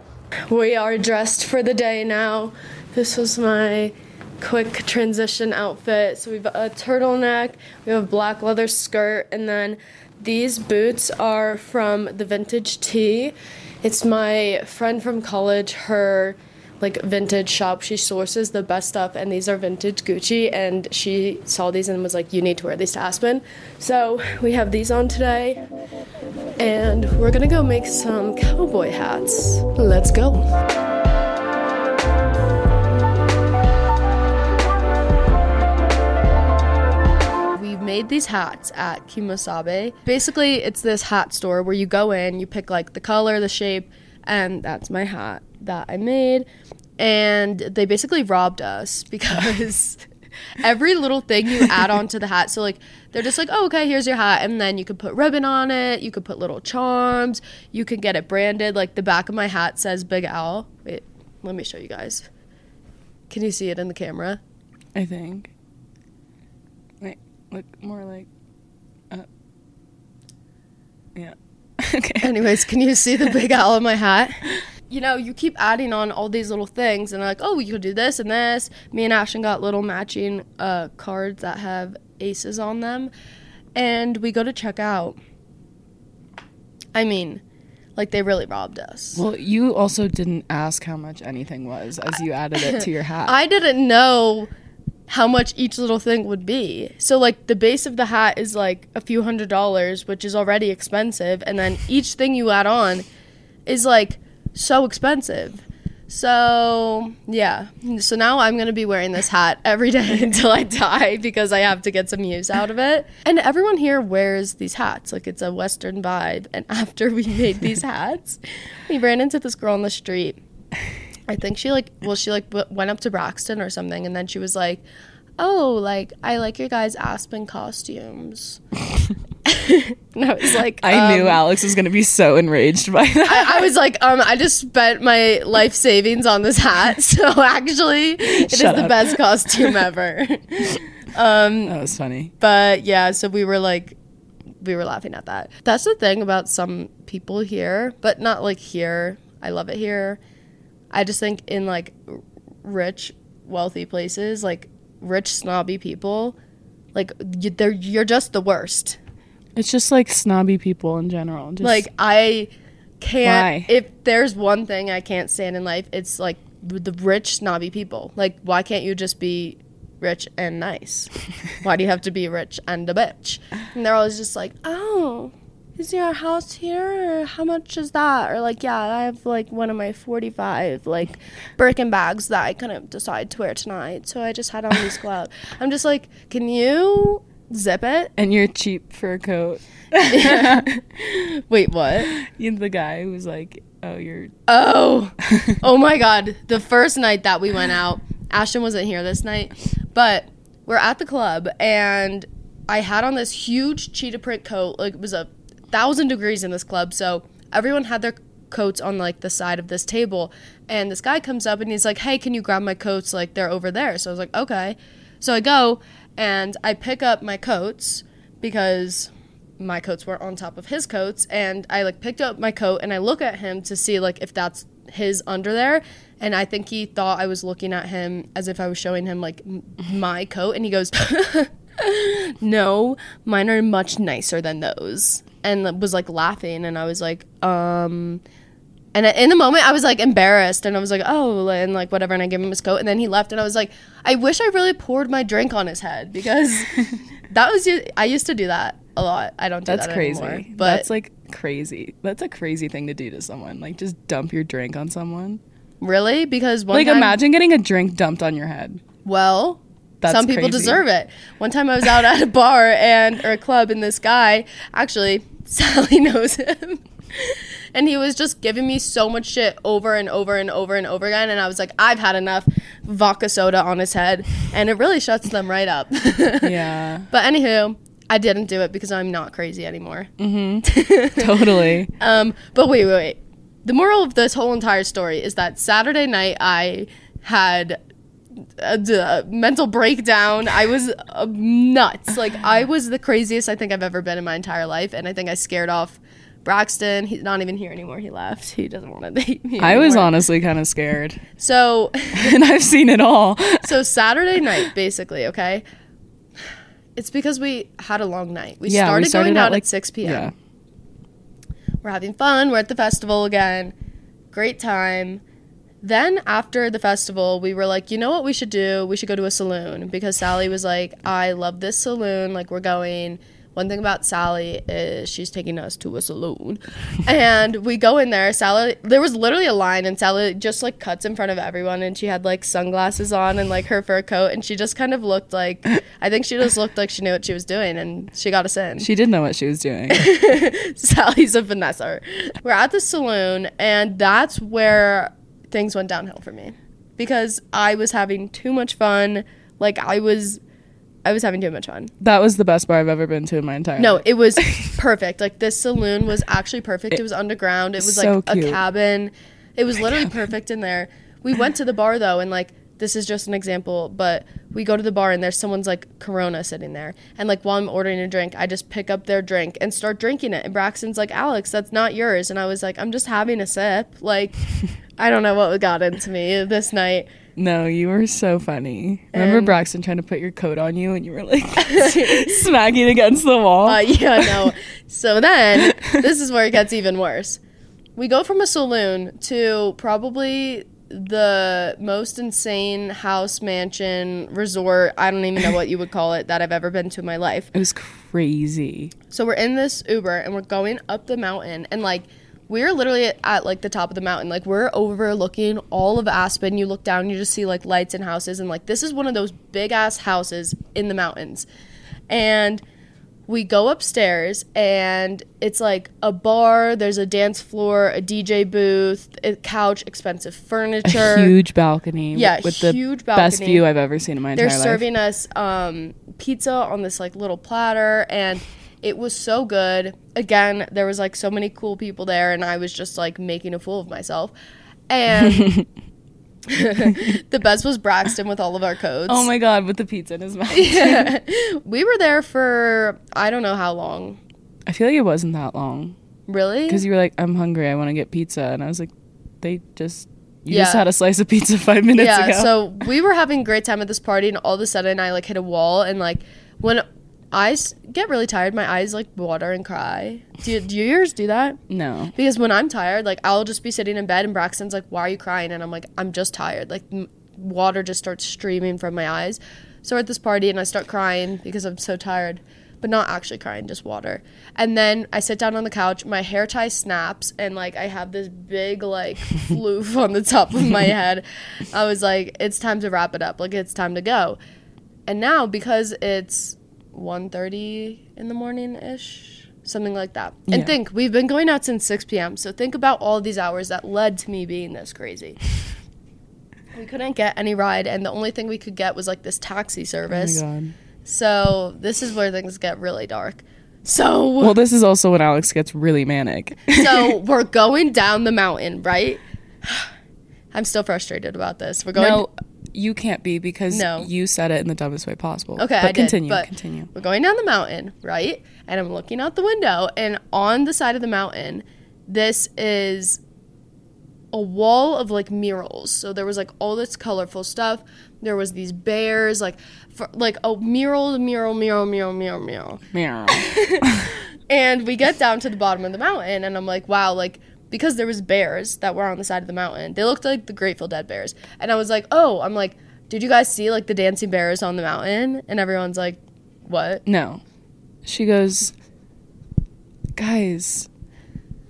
Speaker 2: We are dressed for the day now. This was my quick transition outfit. So we've a turtleneck, we have a black leather skirt, and then these boots are from the Vintage Tee. It's my friend from college, her like vintage shop. She sources the best stuff, and these are vintage Gucci. And she saw these and was like, "You need to wear these to Aspen." So we have these on today, and we're gonna go make some cowboy hats. Let's go. made these hats at Kemo Sabe. Basically, it's this hat store where you go in, you pick like the color, the shape, and that's my hat that I made. And they basically robbed us because every little thing you add onto the hat, so like they're just like, oh, okay, here's your hat. And then you could put ribbon on it, you could put little charms, you can get it branded. Like the back of my hat says Big Al. Wait, let me show you guys. Can you see it in the camera?
Speaker 8: I think. Wait, look more like up. Yeah. okay.
Speaker 2: Anyways, can you see the big owl in my hat? You know, you keep adding on all these little things, and like, oh, we could do this and this. Me and Ashtin got little matching uh, cards that have aces on them, and we go to check out. I mean, like they really robbed us.
Speaker 8: Well, you also didn't ask how much anything was as you added it to your hat.
Speaker 2: I didn't know how much each little thing would be. So like the base of the hat is like a few hundred dollars, which is already expensive, and then each thing you add on is like so expensive. So, yeah. So now I'm going to be wearing this hat every day until I die because I have to get some use out of it. And everyone here wears these hats. Like it's a western vibe. And after we made these hats, we ran into this girl on the street. I think she like well she like w- went up to Braxton or something and then she was like, "Oh, like I like your guys' Aspen costumes." and I was like,
Speaker 8: I knew
Speaker 2: um,
Speaker 8: Alix was going to be so enraged by that.
Speaker 2: I, I was like, um, I just spent my life savings on this hat, so actually, it is
Speaker 8: Shut
Speaker 2: the
Speaker 8: up.
Speaker 2: best costume ever. um,
Speaker 8: that was funny.
Speaker 2: but yeah, so we were like, we were laughing at that. That's the thing about some people here, but not like here. I love it here. I just think in like rich, wealthy places, like rich, snobby people, like you're just the worst.
Speaker 8: It's just like snobby people in general. Just,
Speaker 2: like I can't.
Speaker 8: Why?
Speaker 2: If there's one thing I can't stand in life, it's like the rich, snobby people. Like, why can't you just be rich and nice? why do you have to be rich and a bitch? And they're always just like, oh. Is your house here? Or how much is that? Or like, yeah, I have like one of my forty-five like Birkin bags that I couldn't decide to wear tonight, so I just had on these gloves. I'm just like, can you zip it?
Speaker 8: and your cheap fur coat.
Speaker 2: Wait, what?
Speaker 8: You're the guy who was like, "Oh, you're."
Speaker 2: Oh, oh my God! The first night that we went out, Ashtin wasn't here this night, but we're at the club and I had on this huge cheetah print coat. Like it was a thousand degrees in this club, so everyone had their coats on like the side of this table. And this guy comes up and he's like, "Hey, can you grab my coats? Like they're over there." So I was like, "Okay." So I go and I pick up my coats because my coats were on top of his coats. And I like picked up my coat and I look at him to see like if that's his under there. And I think he thought I was looking at him as if I was showing him like m- my coat. And he goes no mine are much nicer than those. And was like laughing. And I was like um And in the moment, I was like embarrassed, and I was like, "Oh," and like whatever, and I gave him his coat, and then he left, and I was like, "I wish I really poured my drink on his head because that was I used to do that a lot. I don't do
Speaker 8: That's
Speaker 2: that
Speaker 8: crazy.
Speaker 2: anymore." But
Speaker 8: That's like crazy. That's a crazy thing to do to someone. Like just dump your drink on someone.
Speaker 2: really, because one
Speaker 8: like
Speaker 2: time,
Speaker 8: imagine getting a drink dumped on your head.
Speaker 2: Well,
Speaker 8: That's
Speaker 2: some people
Speaker 8: crazy.
Speaker 2: deserve it. One time I was out at a bar and or a club, and this guy actually Sally knows him. And he was just giving me so much shit over and over and over and over again. And I was like, I've had enough vodka soda on his head. And it really shuts them right up.
Speaker 8: Yeah.
Speaker 2: But anywho, I didn't do it because I'm not crazy anymore.
Speaker 8: totally.
Speaker 2: Um, but wait, wait, wait. The moral of this whole entire story is that Saturday night I had a mental breakdown. I was uh, nuts. Like I was the craziest I think I've ever been in my entire life, and I think I scared off Braxton. He's not even here anymore. He left. He doesn't want to date me.
Speaker 8: I was honestly kind of scared.
Speaker 2: So,
Speaker 8: and I've seen it all.
Speaker 2: so Saturday night, basically. Okay. It's because we had a long night. We
Speaker 8: Yeah, we
Speaker 2: started,
Speaker 8: started
Speaker 2: going
Speaker 8: at,
Speaker 2: out
Speaker 8: like-
Speaker 2: at 6 p.m.
Speaker 8: Yeah.
Speaker 2: We're having fun. We're at the festival again. Great time. Then after the festival, we were like, you know what we should do? We should go to a saloon because Sally was like, I love this saloon. Like, we're going. One thing about Sally is she's taking us to a saloon. and we go in there. Sally, there was literally a line, and Sally just like cuts in front of everyone. And she had like sunglasses on and like her fur coat. And she just kind of looked like, I think she just looked like she knew what she was doing. And she got us in.
Speaker 8: She did know what she was doing.
Speaker 2: Sally's a Vanessa. We're at the saloon, and that's where things went downhill for me because I was having too much fun. Like I was, I was having too much fun.
Speaker 8: that was the best bar I've ever been to in my entire
Speaker 2: No,
Speaker 8: life.
Speaker 2: it was perfect. Like this saloon was actually perfect. It was underground. It was
Speaker 8: So
Speaker 2: like a cabin. It was literally perfect in there. We went to the bar though, and like this is just an example, but we go to the bar and there's someone's like Corona sitting there, and like while I'm ordering a drink, I just pick up their drink and start drinking it. And Braxton's like, Alix, that's not yours, and I was like, I'm just having a sip. Like, I don't know what got into me this night.
Speaker 8: No, you were so funny. Remember
Speaker 2: And-
Speaker 8: Braxton trying to put your coat on you and you were like smacking against the wall?
Speaker 2: Uh, yeah, no. So then, this is where it gets even worse. We go from a saloon to probably the most insane house, mansion, resort, I don't even know what you would call it, that I've ever been to in my life.
Speaker 8: it was crazy.
Speaker 2: So we're in this Uber and we're going up the mountain and like we're literally at like the top of the mountain. Like we're overlooking all of Aspen. You look down, you just see like lights and houses and like this is one of those big ass houses in the mountains. And we go upstairs and it's like a bar, there's a dance floor, a DJ booth, a couch, expensive furniture.
Speaker 8: Huge balcony.
Speaker 2: Yeah,
Speaker 8: with the
Speaker 2: huge
Speaker 8: best
Speaker 2: balcony.
Speaker 8: view I've ever seen in my
Speaker 2: They're
Speaker 8: entire life.
Speaker 2: serving us um, pizza on this like little platter, and it was so good. Again, there was like so many cool people there, and I was just like making a fool of myself. And the best was Braxton with all of our codes.
Speaker 8: Oh my god, with the pizza in his mouth.
Speaker 2: Yeah. we were there for I don't know how long.
Speaker 8: I feel like it wasn't that long
Speaker 2: Really?
Speaker 8: because you were like, "I'm hungry. I want to get pizza," and I was like, "They just you just had a slice of pizza five minutes
Speaker 2: yeah,
Speaker 8: ago."
Speaker 2: Yeah, so we were having a great time at this party, and all of a sudden I like hit a wall, and like when I get really tired, my eyes like water and cry. Do, you, do yours do that?
Speaker 8: no,
Speaker 2: Because when I'm tired, like I'll just be sitting in bed, and Braxton's like, "Why are you crying?" And I'm like, "I'm just tired." Like m- water just starts streaming from my eyes. So we're at this party, and I start crying because I'm so tired, but not actually crying, just water. And then I sit down on the couch, my hair tie snaps, and like I have this big like floof on the top of my head. I was like, "It's time to wrap it up. Like it's time to go." And now because it's 1.30 in the morning ish, something like that. And
Speaker 8: Yeah.
Speaker 2: think we've been going out since 6 p.m. So think about all these hours that led to me being this crazy. we couldn't get any ride, and the only thing we could get was like this taxi
Speaker 8: oh
Speaker 2: service.
Speaker 8: god.
Speaker 2: so this is where things get really dark. So
Speaker 8: Well, this is also when Alix gets really manic.
Speaker 2: so we're going down the mountain, right? I'm still frustrated about this. We're going.
Speaker 8: no, you can't be because
Speaker 2: No.
Speaker 8: you said it in the dumbest way possible.
Speaker 2: Okay,
Speaker 8: but
Speaker 2: I did,
Speaker 8: continue.
Speaker 2: but
Speaker 8: continue.
Speaker 2: We're going down the mountain, right? And I'm looking out the window, and on the side of the mountain, this is a wall of like murals. So there was like all this colorful stuff. There was these bears, like, for, like a mural, mural, mural, mural, mural, mural.
Speaker 8: Meow.
Speaker 2: And we get down to the bottom of the mountain, and I'm like, wow, like because there was bears that were on the side of the mountain. They looked like the Grateful Dead bears. And I was like, "Oh, I'm like, did you guys see like the dancing bears on the mountain?" And everyone's like, "What?"
Speaker 8: No. She goes, Guys,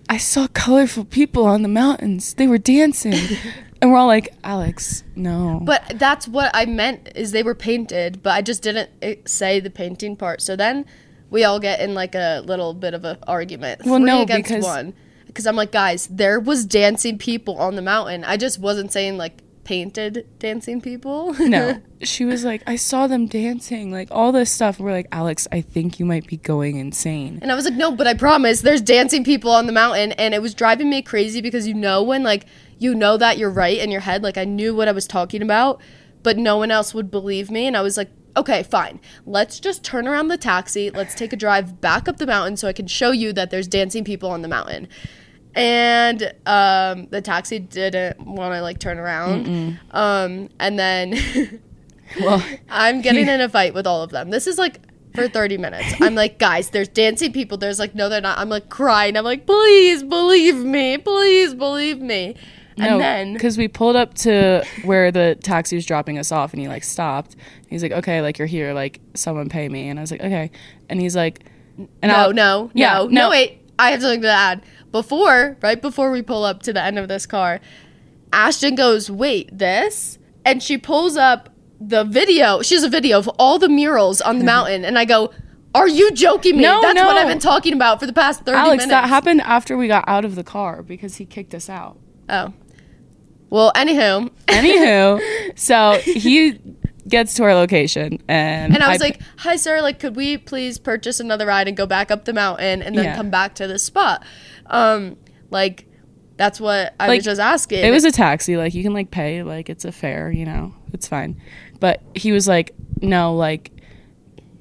Speaker 8: I saw colorful people on the mountains. They were dancing. and we're all like, Alix, no.
Speaker 2: But that's what I meant is they were painted, but I just didn't eh, say the painting part. So then we all get in like a little bit of an argument.
Speaker 8: Well,
Speaker 2: Three
Speaker 8: no,
Speaker 2: against
Speaker 8: because-
Speaker 2: one. Because I'm like, guys, there was dancing people on the mountain. I just wasn't saying like painted dancing people.
Speaker 8: no. She was like, I saw them dancing, like all this stuff. We're like, Alix, I think you might be going insane.
Speaker 2: And I was like, no, but I promise there's dancing people on the mountain. And it was driving me crazy because you know when, like, you know that you're right in your head. Like, I knew what I was talking about, but no one else would believe me. And I was like, okay, fine. Let's just turn around the taxi. Let's take a drive back up the mountain so I can show you that there's dancing people on the mountain. And um, the taxi didn't want to, like, turn around. Um, and then.
Speaker 8: Well,
Speaker 2: I'm getting in a fight with all of them. This is like for 30 minutes. I'm like, guys, there's dancing people. There's like, no, they're not. I'm like crying. I'm like, please believe me. Please believe me. And
Speaker 8: no,
Speaker 2: then,
Speaker 8: because we pulled up to where the taxi was dropping us off, and he like stopped. He's like, "Okay, like you're here, like someone pay me." And I was like, "Okay," and he's like, and
Speaker 2: no,
Speaker 8: I'll-
Speaker 2: no,
Speaker 8: Yeah,
Speaker 2: no, no, wait. I have something to add. Before, right before we pull up to the end of this car, Ashtin goes, wait, this? And she pulls up the video. She has a video of all the murals on the mm-hmm. mountain. And I go, are you joking me?
Speaker 8: No,
Speaker 2: That's what. I've been talking about for the past 30
Speaker 8: Alix,
Speaker 2: minutes.
Speaker 8: that happened after we got out of the car because he kicked us out.
Speaker 2: Oh. Well, anywho.
Speaker 8: Anywho, so he gets to our location, and
Speaker 2: And I was
Speaker 8: I-
Speaker 2: like, "Hi, sir. Like, could we please purchase another ride and go back up the mountain and then
Speaker 8: Yeah.
Speaker 2: come back to this spot?" Um, like, that's what I
Speaker 8: Like,
Speaker 2: was just asking.
Speaker 8: It was a taxi. Like you can like pay. Like it's a fare. You know, it's fine. But he was like, no, like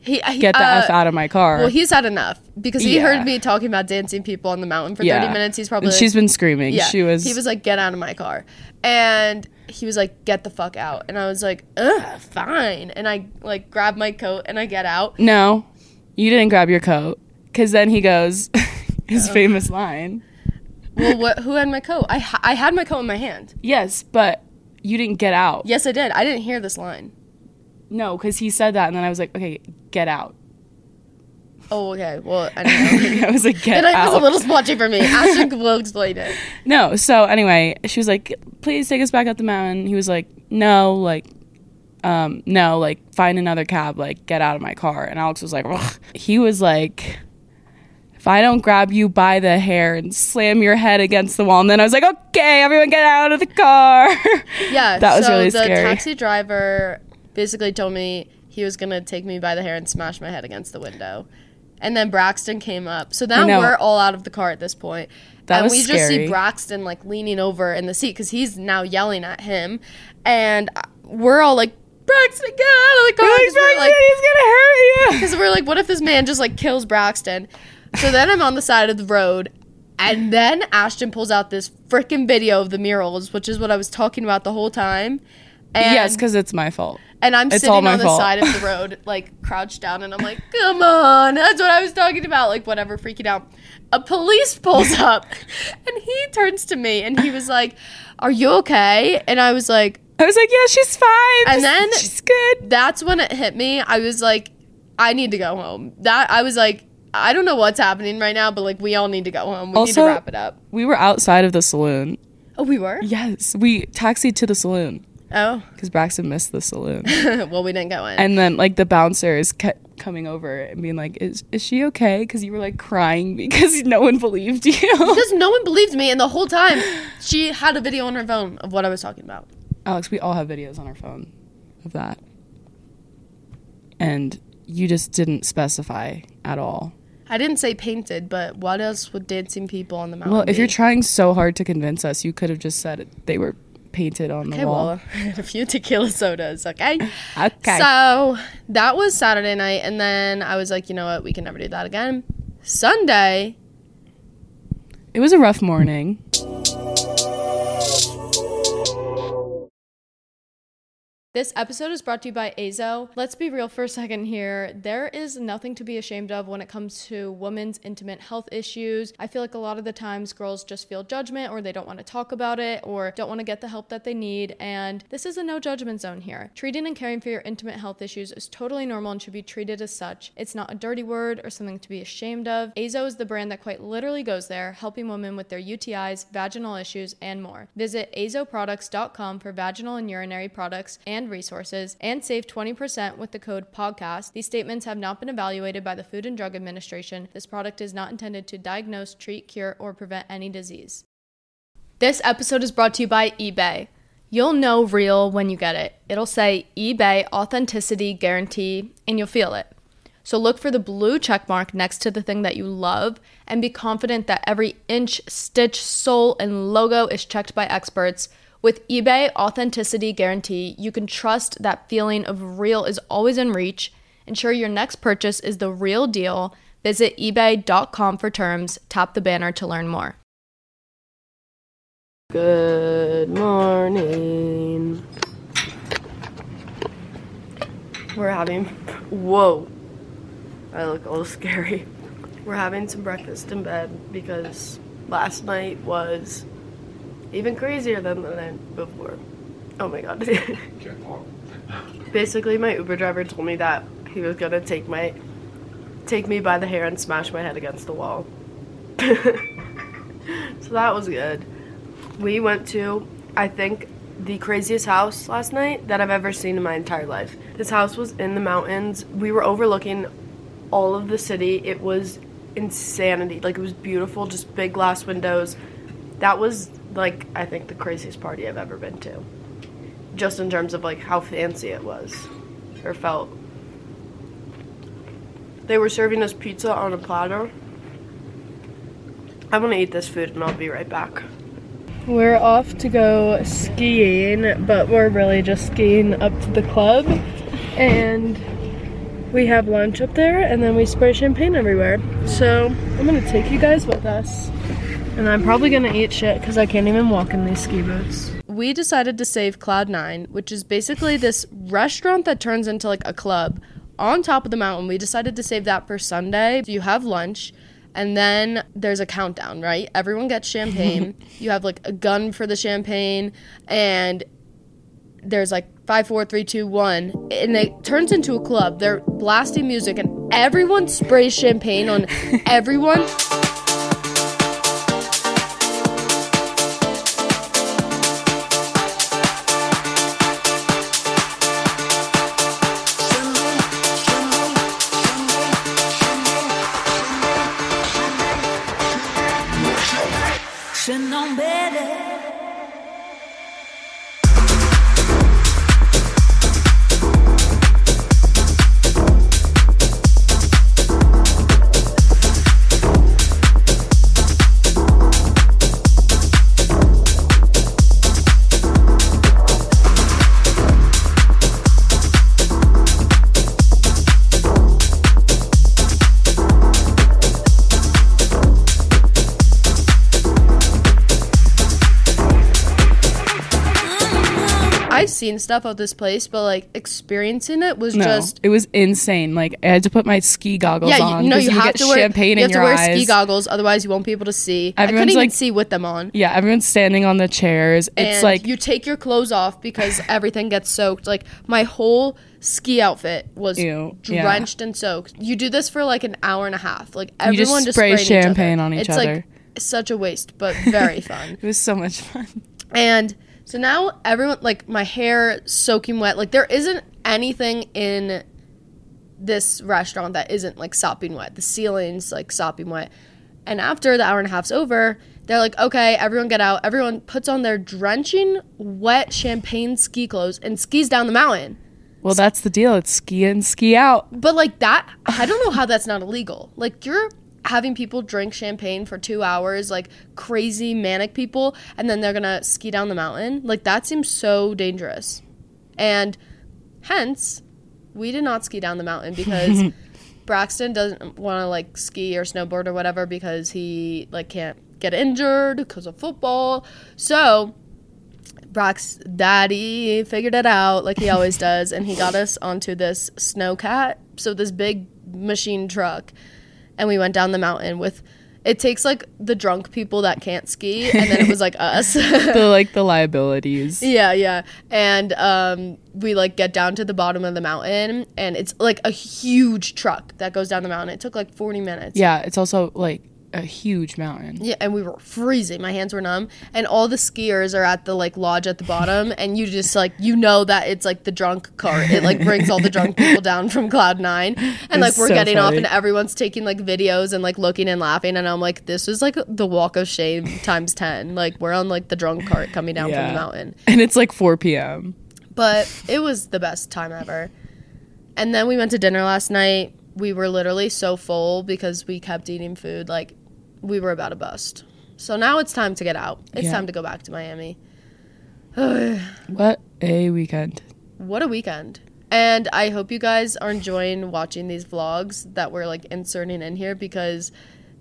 Speaker 2: he, he-
Speaker 8: get the
Speaker 2: uh,
Speaker 8: f out of my car.
Speaker 2: Well, he's had enough because he
Speaker 8: Yeah.
Speaker 2: heard me talking about dancing people on the mountain for
Speaker 8: Yeah.
Speaker 2: 30 minutes. He's probably
Speaker 8: And
Speaker 2: like-
Speaker 8: she's been screaming.
Speaker 2: Yeah,
Speaker 8: She was.
Speaker 2: He was like, "Get out of my car," and he was like, "Get the fuck out," and I was like, "Ugh, fine." And I like grab my coat and I get out.
Speaker 8: no, you didn't grab your coat. Because then he goes, his
Speaker 2: Oh.
Speaker 8: famous line.
Speaker 2: Well, what? Who had my coat? I ha- I had my coat in my hand.
Speaker 8: Yes, but you didn't get out.
Speaker 2: Yes, I did. I didn't hear this line.
Speaker 8: No, because he said that, and then I was like, okay, get out.
Speaker 2: Oh, okay. Well, I don't know.
Speaker 8: I was like, get out.
Speaker 2: was a little splotchy for me. Ashtin will explain it.
Speaker 8: No, so anyway, she was like, please take us back up the mountain. He was like, no, like, um, no, like, find another cab, like, get out of my car. And Alix was like, Ugh. he was like, if I don't grab you by the hair and slam your head against the wall, and then I was like, okay, everyone get out of the car.
Speaker 2: Yeah,
Speaker 8: that was
Speaker 2: so
Speaker 8: really
Speaker 2: the
Speaker 8: scary.
Speaker 2: taxi driver basically told me he was gonna take me by the hair and smash my head against the window. And then Braxton came up. So now we're all out of the car at this point.
Speaker 8: That
Speaker 2: and we just see. Braxton like leaning over in the seat because he's now yelling at him. And uh, we're all like, Braxton, get out of the car.
Speaker 8: We're like,
Speaker 2: we're
Speaker 8: "Braxton, he's gonna hurt you.
Speaker 2: Because we're like, what if this man just like kills Braxton? So then I'm on the side of the road, and then Ashtin pulls out this freaking video of the murals, which is what I was talking about the whole time. And,
Speaker 8: yes, because it's my fault.
Speaker 2: And I'm
Speaker 8: it's
Speaker 2: sitting on the
Speaker 8: fault.
Speaker 2: side of the road, like crouched down, and I'm like, come on, that's what I was talking about, like whatever, freaking out. A police pulls up, and he turns to me, and he was like, "Are you okay?" And I was like,
Speaker 8: I was like, yeah, she's fine.
Speaker 2: And then-
Speaker 8: she's good.
Speaker 2: that's when it hit me. I was like, I need to go home. That I was like, I don't know what's happening right now, but like we all need to go home. We need to wrap it up.
Speaker 8: We were outside of the saloon.
Speaker 2: Oh, we were.
Speaker 8: Yes, we taxied to the saloon
Speaker 2: Oh,
Speaker 8: because Braxton missed the saloon.
Speaker 2: well, we didn't get one.
Speaker 8: And then like the bouncers kept coming over and being like, "Is is she okay?" Because you were like crying because no one believed you.
Speaker 2: because no one believed me, and the whole time she had a video on her phone of what I was talking about.
Speaker 8: Alix, we all have videos on our phone of that, and you just didn't specify at all.
Speaker 2: I didn't say painted, but what else would dancing people on the mountain?
Speaker 8: Well, if you're trying so hard to convince us, you could have just said it, they were painted on the
Speaker 2: okay,
Speaker 8: wall.
Speaker 2: well, I had a few tequila sodas. Okay.
Speaker 8: Okay.
Speaker 2: So that was Saturday night, and then I was like, you know what, we can never do that again. Sunday,
Speaker 8: it was a rough morning.
Speaker 1: This episode is brought to you by Azo. Let's be real for a second here. There is nothing to be ashamed of when it comes to women's intimate health issues. I feel like a lot of the times girls just feel judgment or they don't want to talk about it or don't want to get the help that they need. And this is a no judgment zone here. Treating and caring for your intimate health issues is totally normal and should be treated as such. It's not a dirty word or something to be ashamed of. Azo is the brand that quite literally goes there, helping women with their UTIs, vaginal issues, and more. Visit azoproducts.com for vaginal and urinary products and resources and save 20% with the code podcast. These statements have not been evaluated by the Food and Drug Administration. This product is not intended to diagnose, treat, cure, or prevent any disease. This episode is brought to you by eBay. You'll know real when you get it. It'll say eBay authenticity guarantee and you'll feel it. So look for the blue check mark next to the thing that you love and be confident that every inch, stitch, sole, and logo is checked by experts. With eBay Authenticity Guarantee, you can trust that feeling of real is always in reach. Ensure your next purchase is the real deal. Visit eBay.com for terms. Tap the banner to learn more.
Speaker 2: Good morning. We're having. Whoa. I look a little scary. We're having some breakfast in bed because last night was even crazier than the night before. Oh my god. Basically, my Uber driver told me that he was gonna take my take me by the hair and smash my head against the wall. so that was good. We went to, I think, the craziest house last night that I've ever seen in my entire life. This house was in the mountains. We were overlooking all of the city. It was insanity. Like, it was beautiful, just big glass windows. That was, like, I think the craziest party I've ever been to. Just in terms of, like, how fancy it was or felt. They were serving us pizza on a platter. I'm gonna eat this food and I'll be right back. We're off to go skiing, but we're really just skiing up to the club. And we have lunch up there, and then we spray champagne everywhere. So I'm gonna take you guys with us. And I'm probably gonna eat shit because I can't even walk in these ski boots. We decided to save Cloud9, which is basically this restaurant that turns into like a club on top of the mountain. We decided to save that for Sunday. So you have lunch and then there's a countdown, right? Everyone gets champagne. you have like a gun for the champagne, and there's like five, four, three, two, one, and it turns into a club. They're blasting music, and everyone sprays champagne on everyone. Seen stuff of this place, but like experiencing it was
Speaker 8: No,
Speaker 1: just
Speaker 8: it was insane. Like I had to put my ski goggles
Speaker 1: yeah.
Speaker 8: on.
Speaker 1: You, no,
Speaker 8: 'cause
Speaker 1: you, have to wear
Speaker 8: champagne
Speaker 1: You
Speaker 8: in
Speaker 1: have to
Speaker 8: your
Speaker 1: wear
Speaker 8: eyes.
Speaker 1: ski goggles, otherwise you won't be able to see. I
Speaker 8: Everyone's,
Speaker 1: couldn't even
Speaker 8: like-
Speaker 1: see with them on.
Speaker 8: Yeah, everyone's standing on the chairs. It's
Speaker 1: and
Speaker 8: like
Speaker 1: you take your clothes off because everything gets soaked. Like my whole ski outfit was
Speaker 8: Ew, yeah.
Speaker 1: drenched and soaked. You do this for like an hour and a half. Like
Speaker 8: You just
Speaker 1: everyone just,
Speaker 8: spray
Speaker 1: each
Speaker 8: champagne
Speaker 1: other.
Speaker 8: on each
Speaker 1: it's
Speaker 8: other.
Speaker 1: like such a waste, but very fun.
Speaker 8: it was so much fun.
Speaker 1: And so now everyone like my hair soaking wet. Like there isn't anything in this restaurant that isn't like sopping wet. The ceiling's like sopping wet. And after the hour and a half's over, they're like, okay, everyone get out. Everyone puts on their drenching wet champagne ski clothes and skis down the mountain.
Speaker 8: Well, that's the deal. It's ski in, ski out.
Speaker 1: But like that, I don't know how that's not illegal. Like you're having people drink champagne for two hours, like crazy manic people, and then they're gonna ski down the mountain. Like that seems so dangerous. And hence, we did not ski down the mountain because Braxton doesn't want to like ski or snowboard or whatever because he like can't get injured because of football. So
Speaker 2: Brock's daddy figured it out like he always does, and he got us onto this snowcat. So this big machine truck, and we went down the mountain with. It takes like the drunk people that can't ski, and then it was like us.
Speaker 8: the like the liabilities.
Speaker 2: Yeah, yeah. And um, we like get down to the bottom of the mountain, and it's like a huge truck that goes down the mountain. It took like 40 minutes.
Speaker 8: Yeah, it's also like a huge mountain.
Speaker 2: Yeah, and we were freezing. My hands were numb, and all the skiers are at the like lodge at the bottom, and you just like you know that it's like the drunk cart. It like brings all the drunk people down from cloud nine, and like we're
Speaker 8: so
Speaker 2: getting off, and everyone's taking like videos and like looking and laughing, and I'm like, this is like the walk of shame times ten. Like we're on like the drunk cart coming down from the mountain.
Speaker 8: And it's like 4 p.m.
Speaker 2: but it was the best time ever. And then we went to dinner last night. We were literally so full because we kept eating food like we were about to bust. So now it's time to get out. It's
Speaker 8: Yeah.
Speaker 2: time to go back to Miami.
Speaker 8: What a weekend.
Speaker 2: What a weekend. And I hope you guys are enjoying watching these vlogs that we're like inserting in here because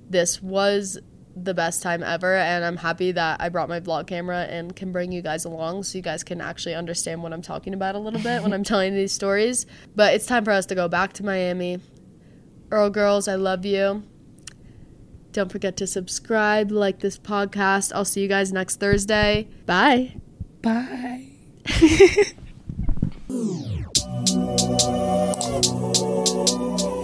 Speaker 2: this was the best time ever and I'm happy that I brought my vlog camera and can bring you guys along so you guys can actually understand what I'm talking about a little bit when I'm telling these stories. But it's time for us to go back to Miami. Earl girls, I love you. Don't forget to subscribe, like this podcast. I'll see you guys next Thursday. Bye.
Speaker 8: Bye.